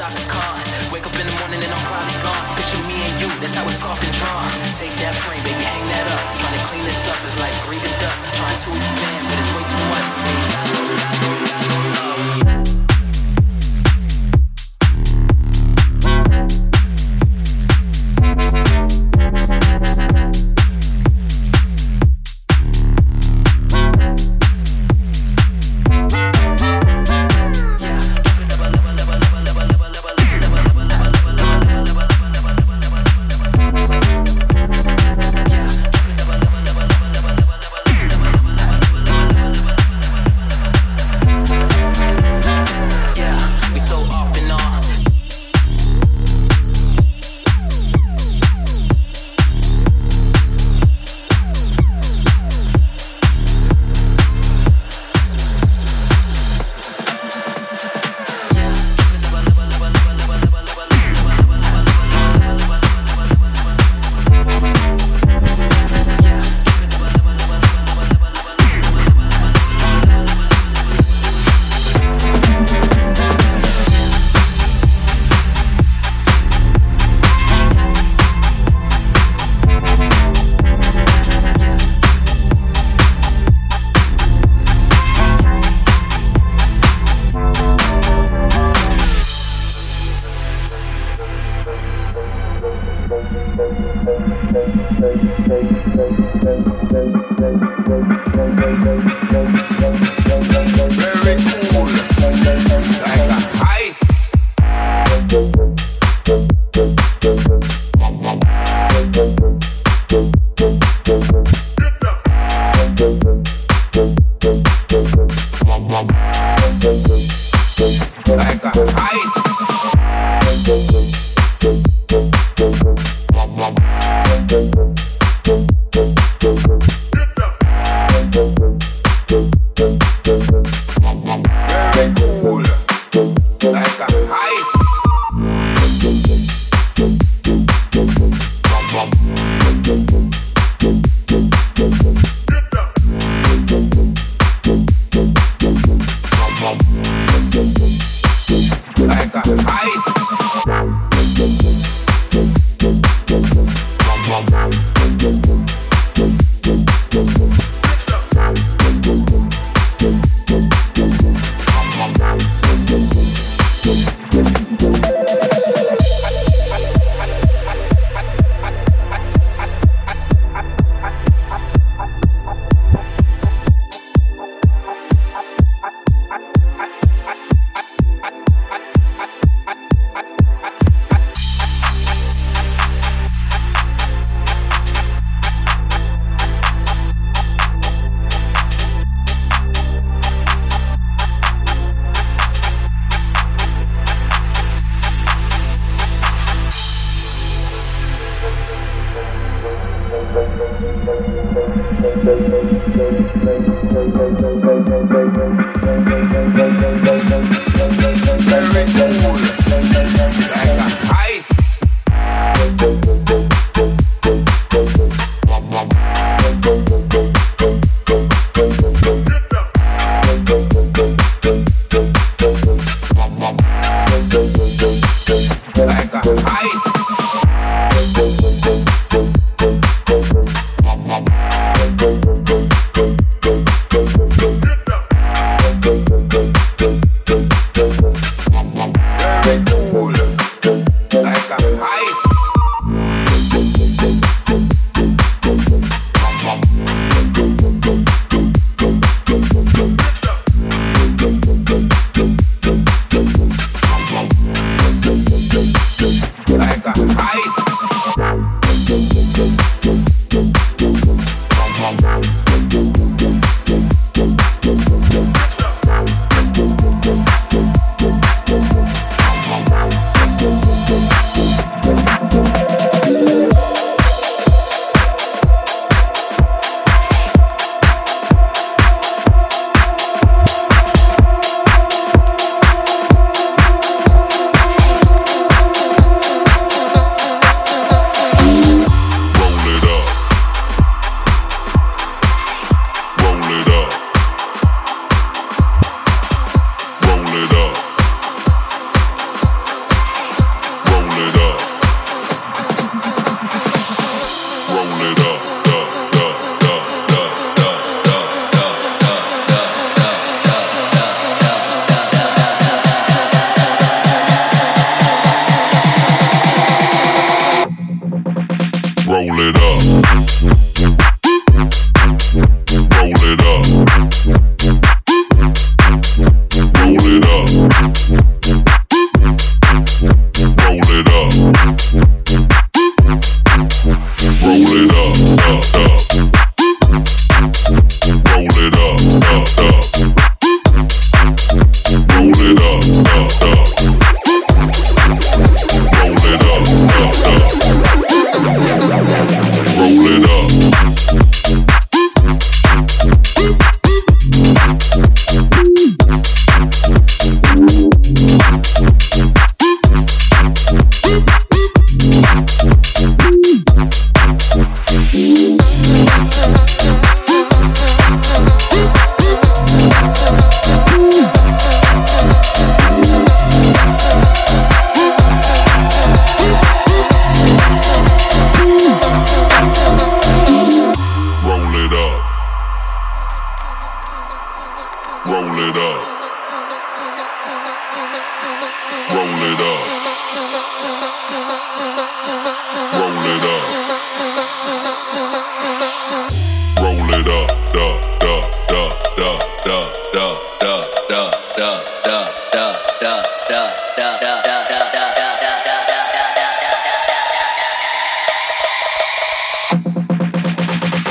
Chaka Khan. Wake up in the morning and I'm probably gone. Picture me and you, that's how it's soft and drawn. Take that frame, baby, hang that up. Trying to clean this up—it's like breathing dust. Trying to expand, but it's way too much. Baby,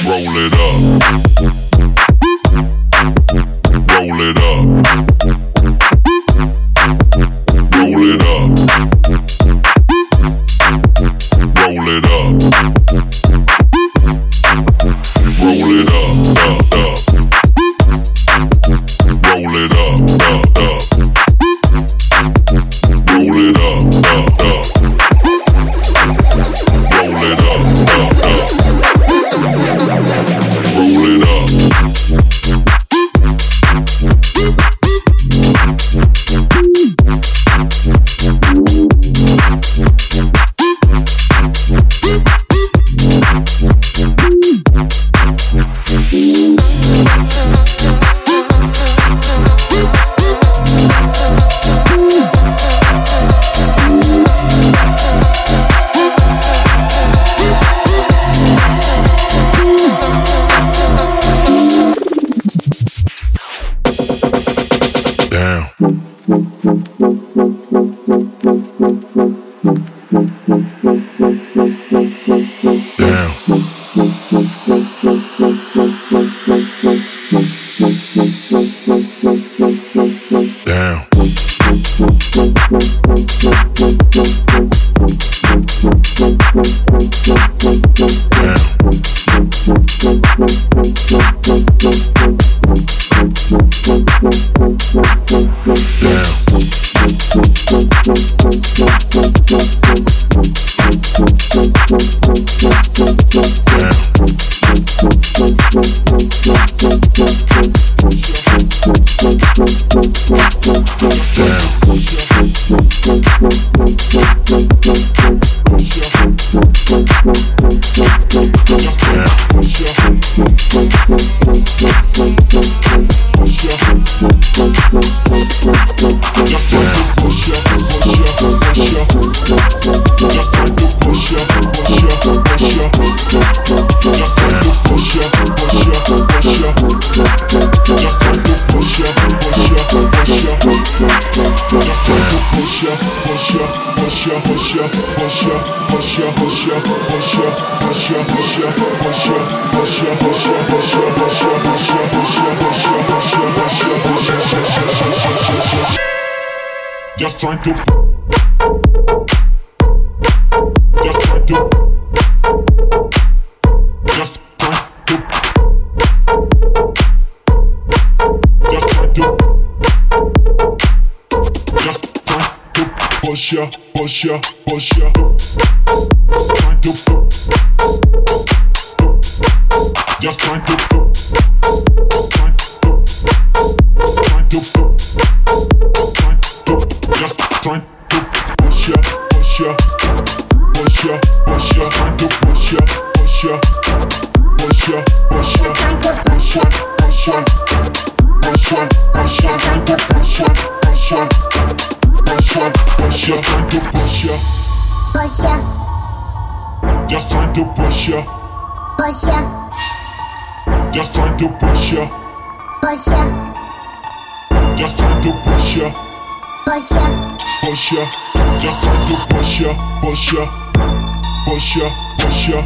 Roll it up. Roll it up. find your. brush ya, trying to brush ya. Brush ya. Just trying to brush ya. Brush ya. Just trying to brush ya. Brush ya. Just trying to brush ya. Brush ya. Brush ya. Just trying to brush ya. Brush ya. Brush ya. Brush ya.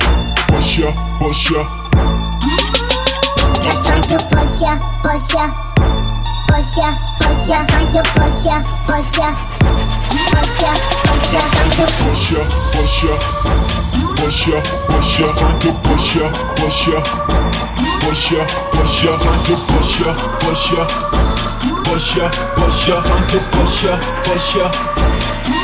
Brush ya. Brush ya. Just trying to brush ya. Brush ya. Brush ya. Brush ya. Trying to brush ya. Brush ya. Push ya, push ya, time to push ya, push ya, push ya, push ya, time to push ya, push ya, push ya, push ya, time to push ya, push ya, push ya, push ya, time to push ya, push ya.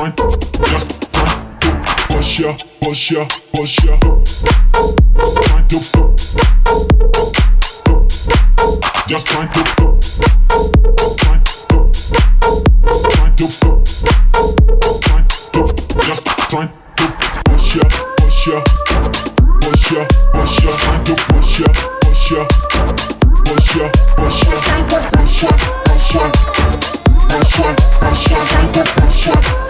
time. Just time to push ya, push ya, push ya. Time to just time to time time to time to just time to push ya, push ya, push ya, push ya. Time to push ya, push ya, push ya, push ya. Time to push ya, push ya. Push ya. push one, time to push one.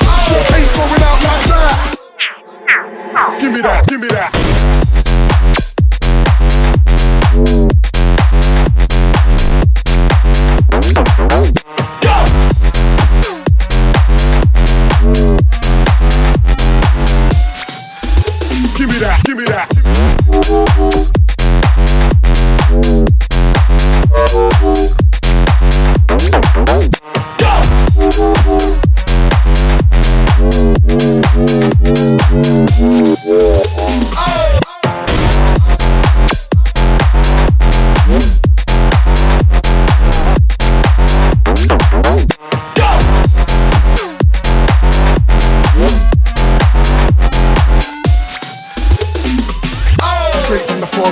Out. Give me that, give me that.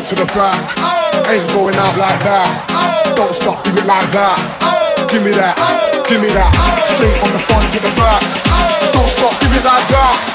to the back. Ain't going out like that. Don't stop, it like that. Give me that, give me that. Straight on the front to the back. Don't stop, Give it like that.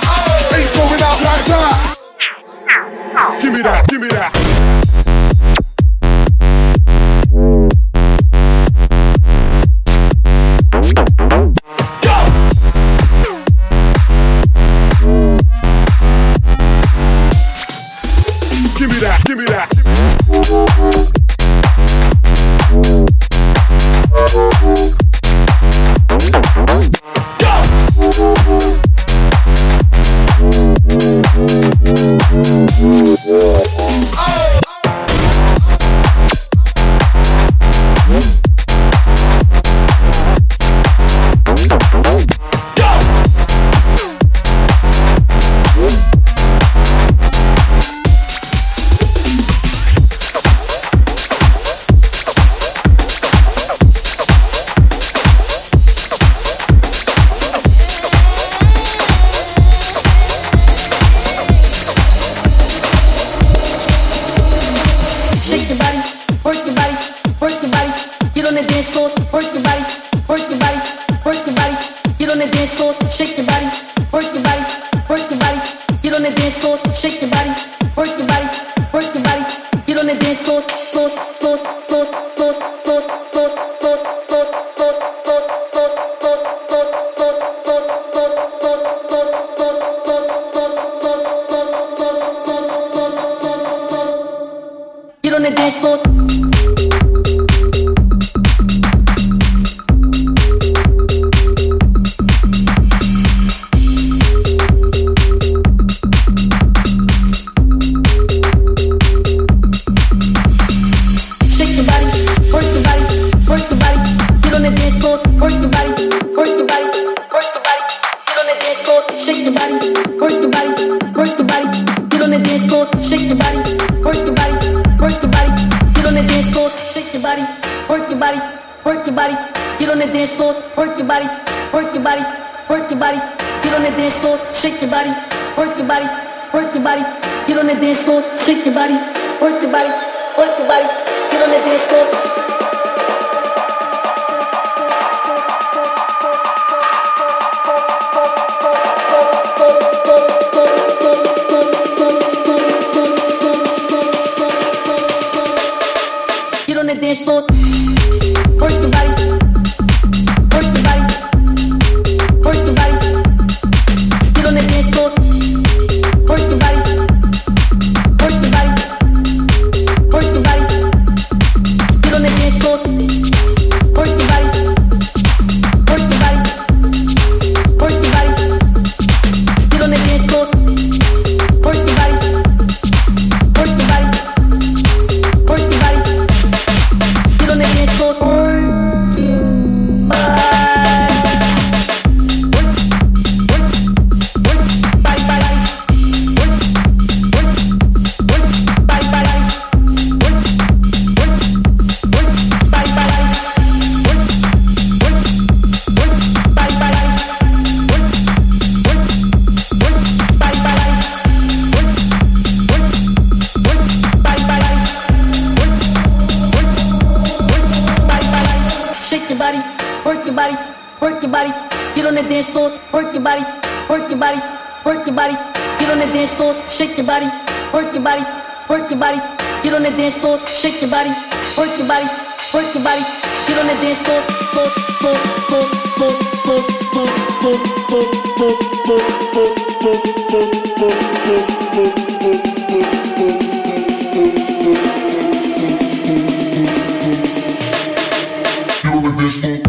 body, work your body, work your body. Get on the dance floor, shake your body. Work your body, work your body. get on the dance floor, work your body, work your body, work your body, get on the dance floor, shake your body, work your body, work your body, get on the dance floor, shake your body, work your body, work your body, get on the dance floor, floor, floor, floor, floor, floor, floor, floor, floor, floor, floor, floor, floor, floor, floor, floor, Work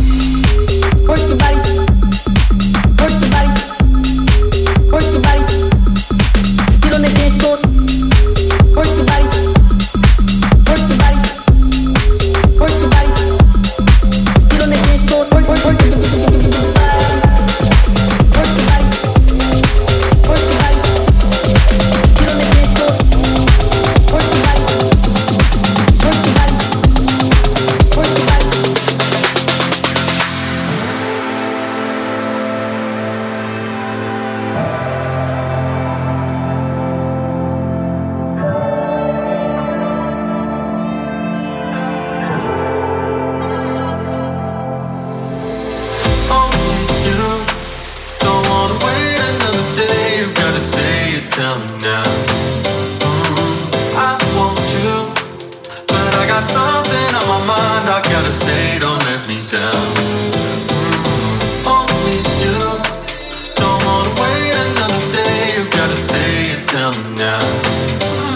down now.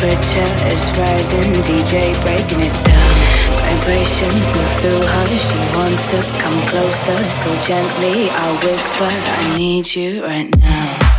temperature is rising, DJ breaking it down. Vibrations move through her, she want to come closer, so gently I whisper, I need you right now.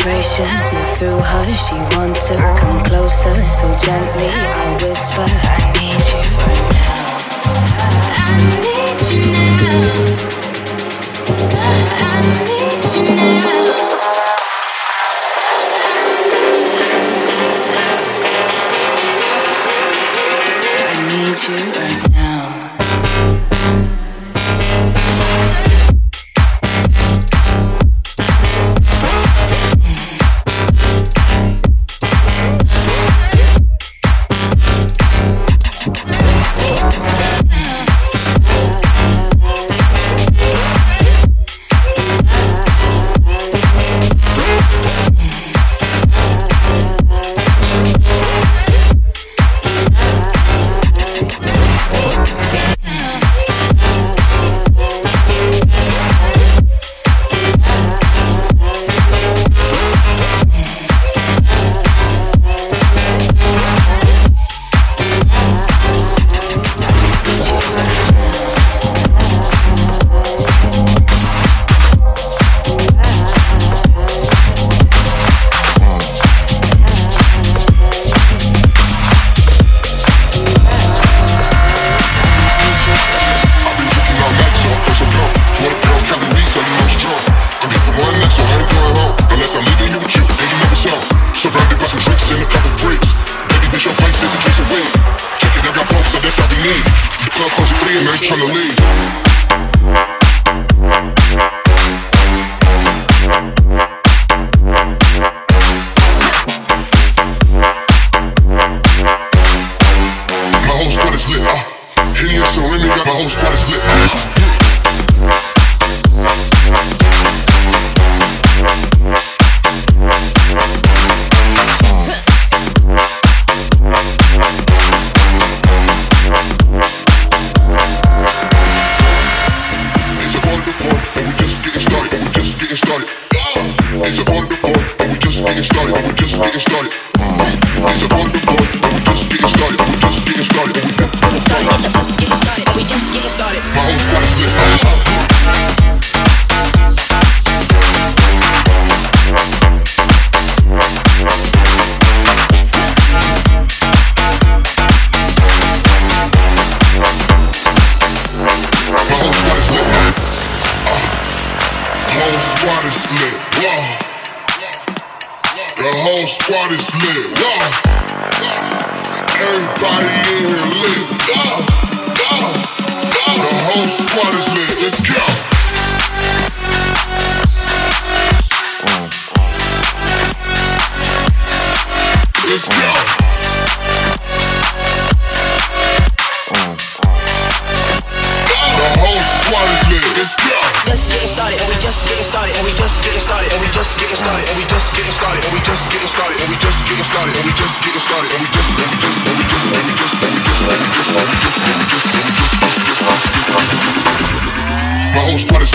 vibrations move through her. She wants to come closer, so gently I whisper, I need you right now. I need you now. I need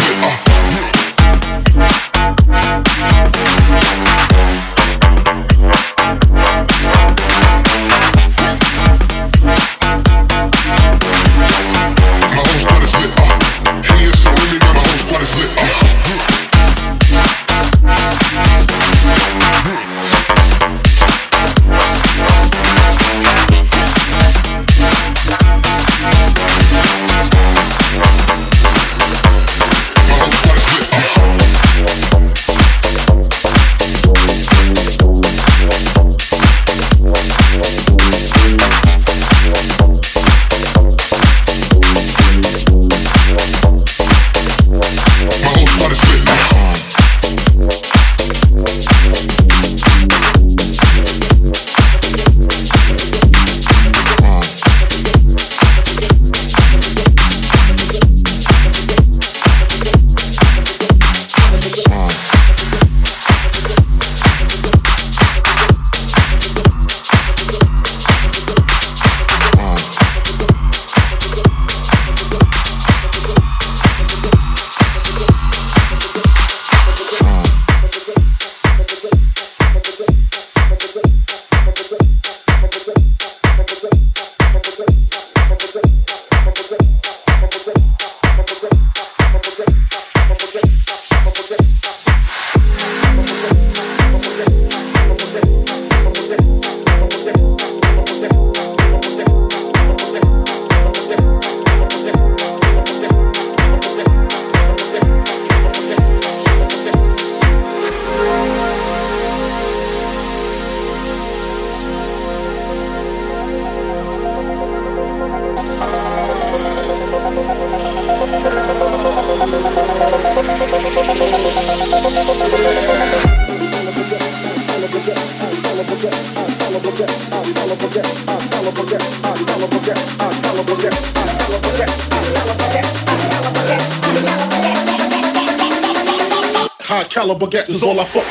shit. Uh. Caliber gets is all I fuck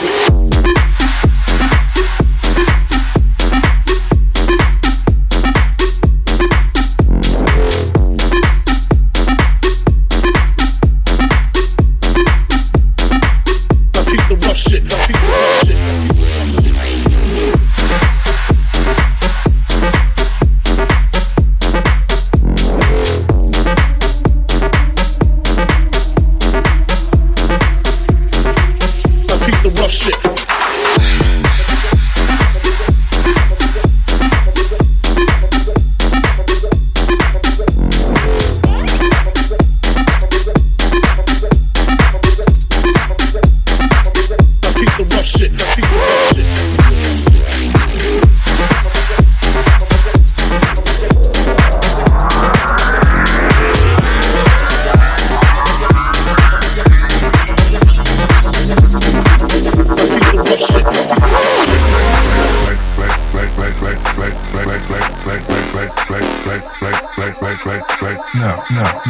No, no,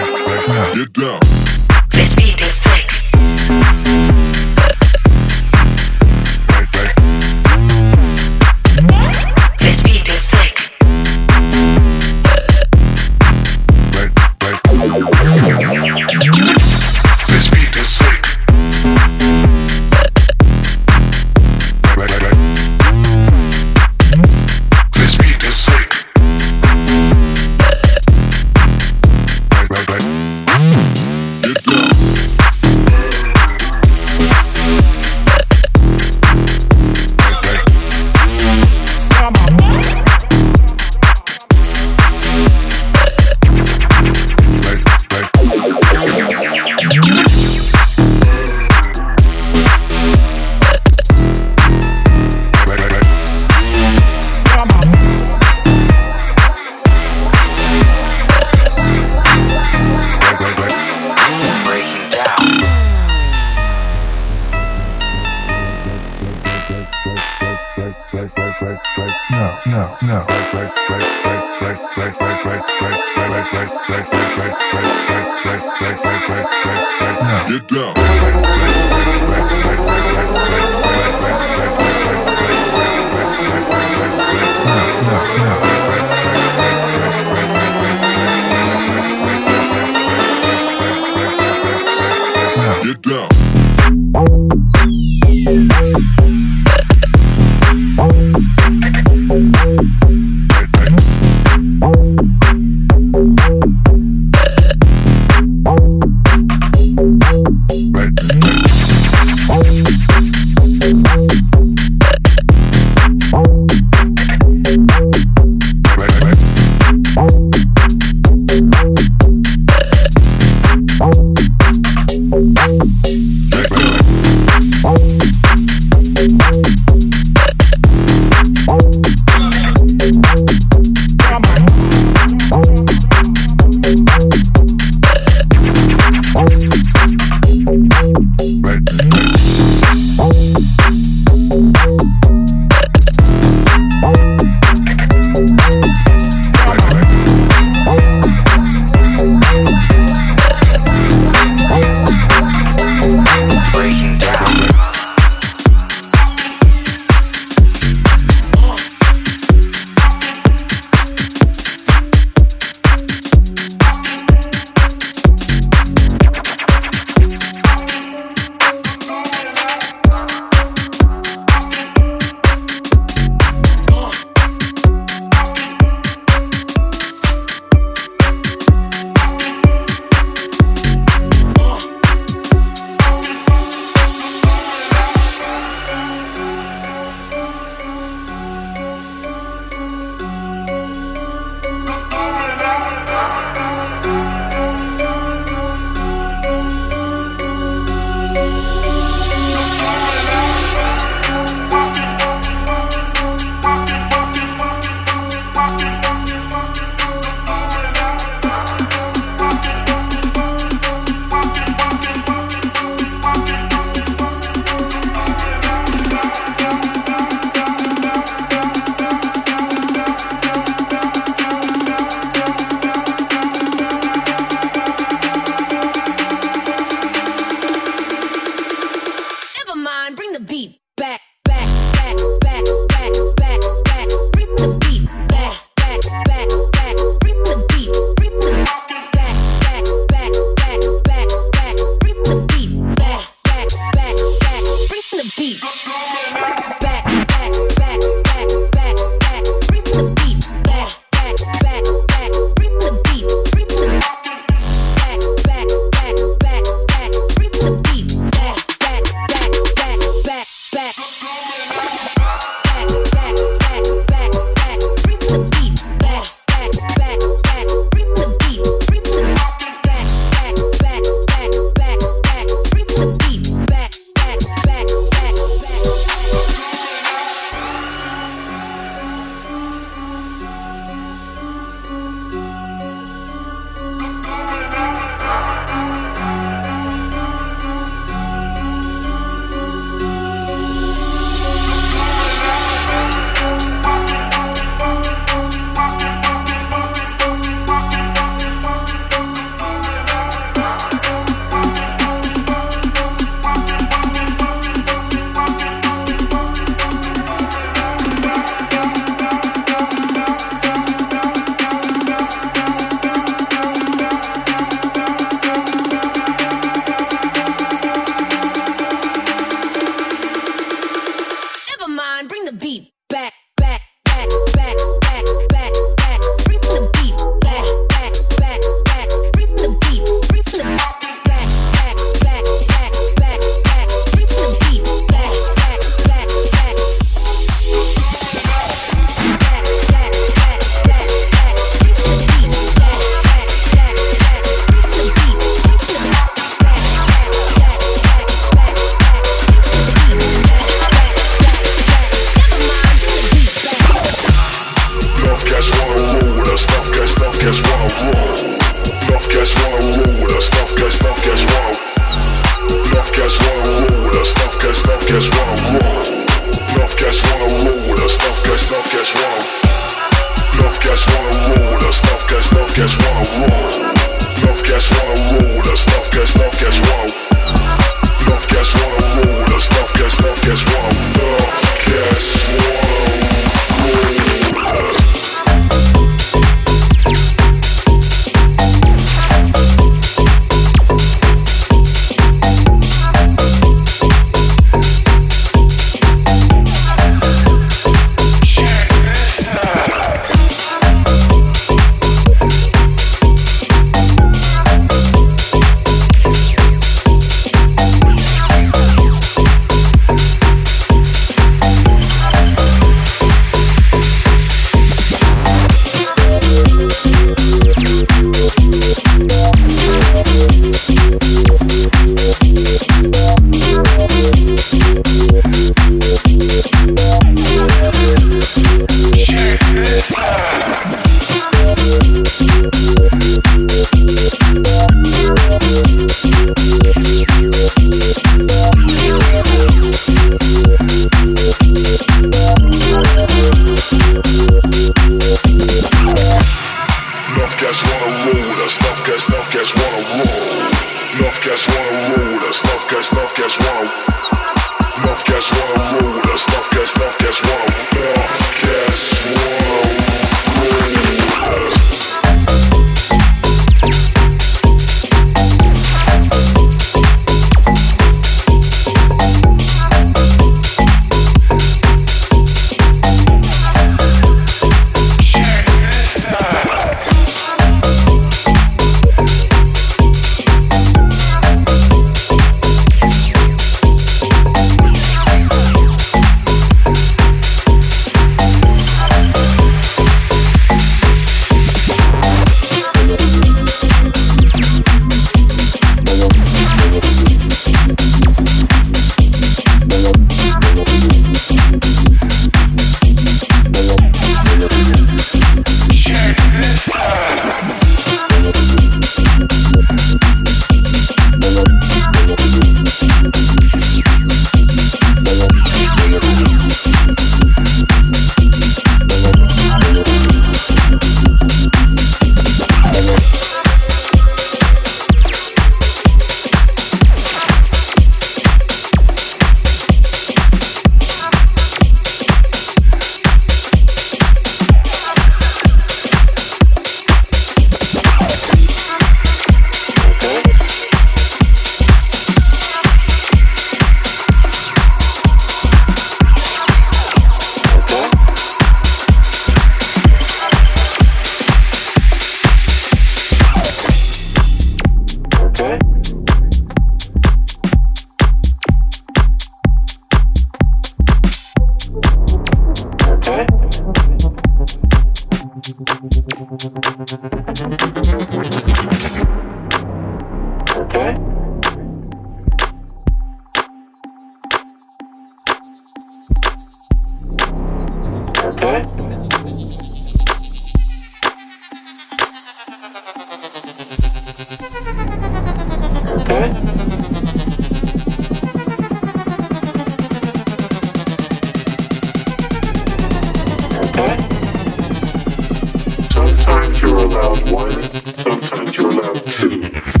Allowed. Sometimes you're allowed.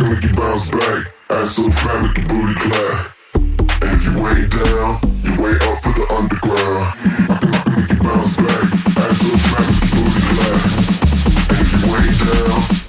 can make you bounce back. Ass so fat, make your booty clap. And if you ain't down, you way up for the underground. I can, I can make you bounce back. Ass so fat, make your booty clap. And if you ain't down.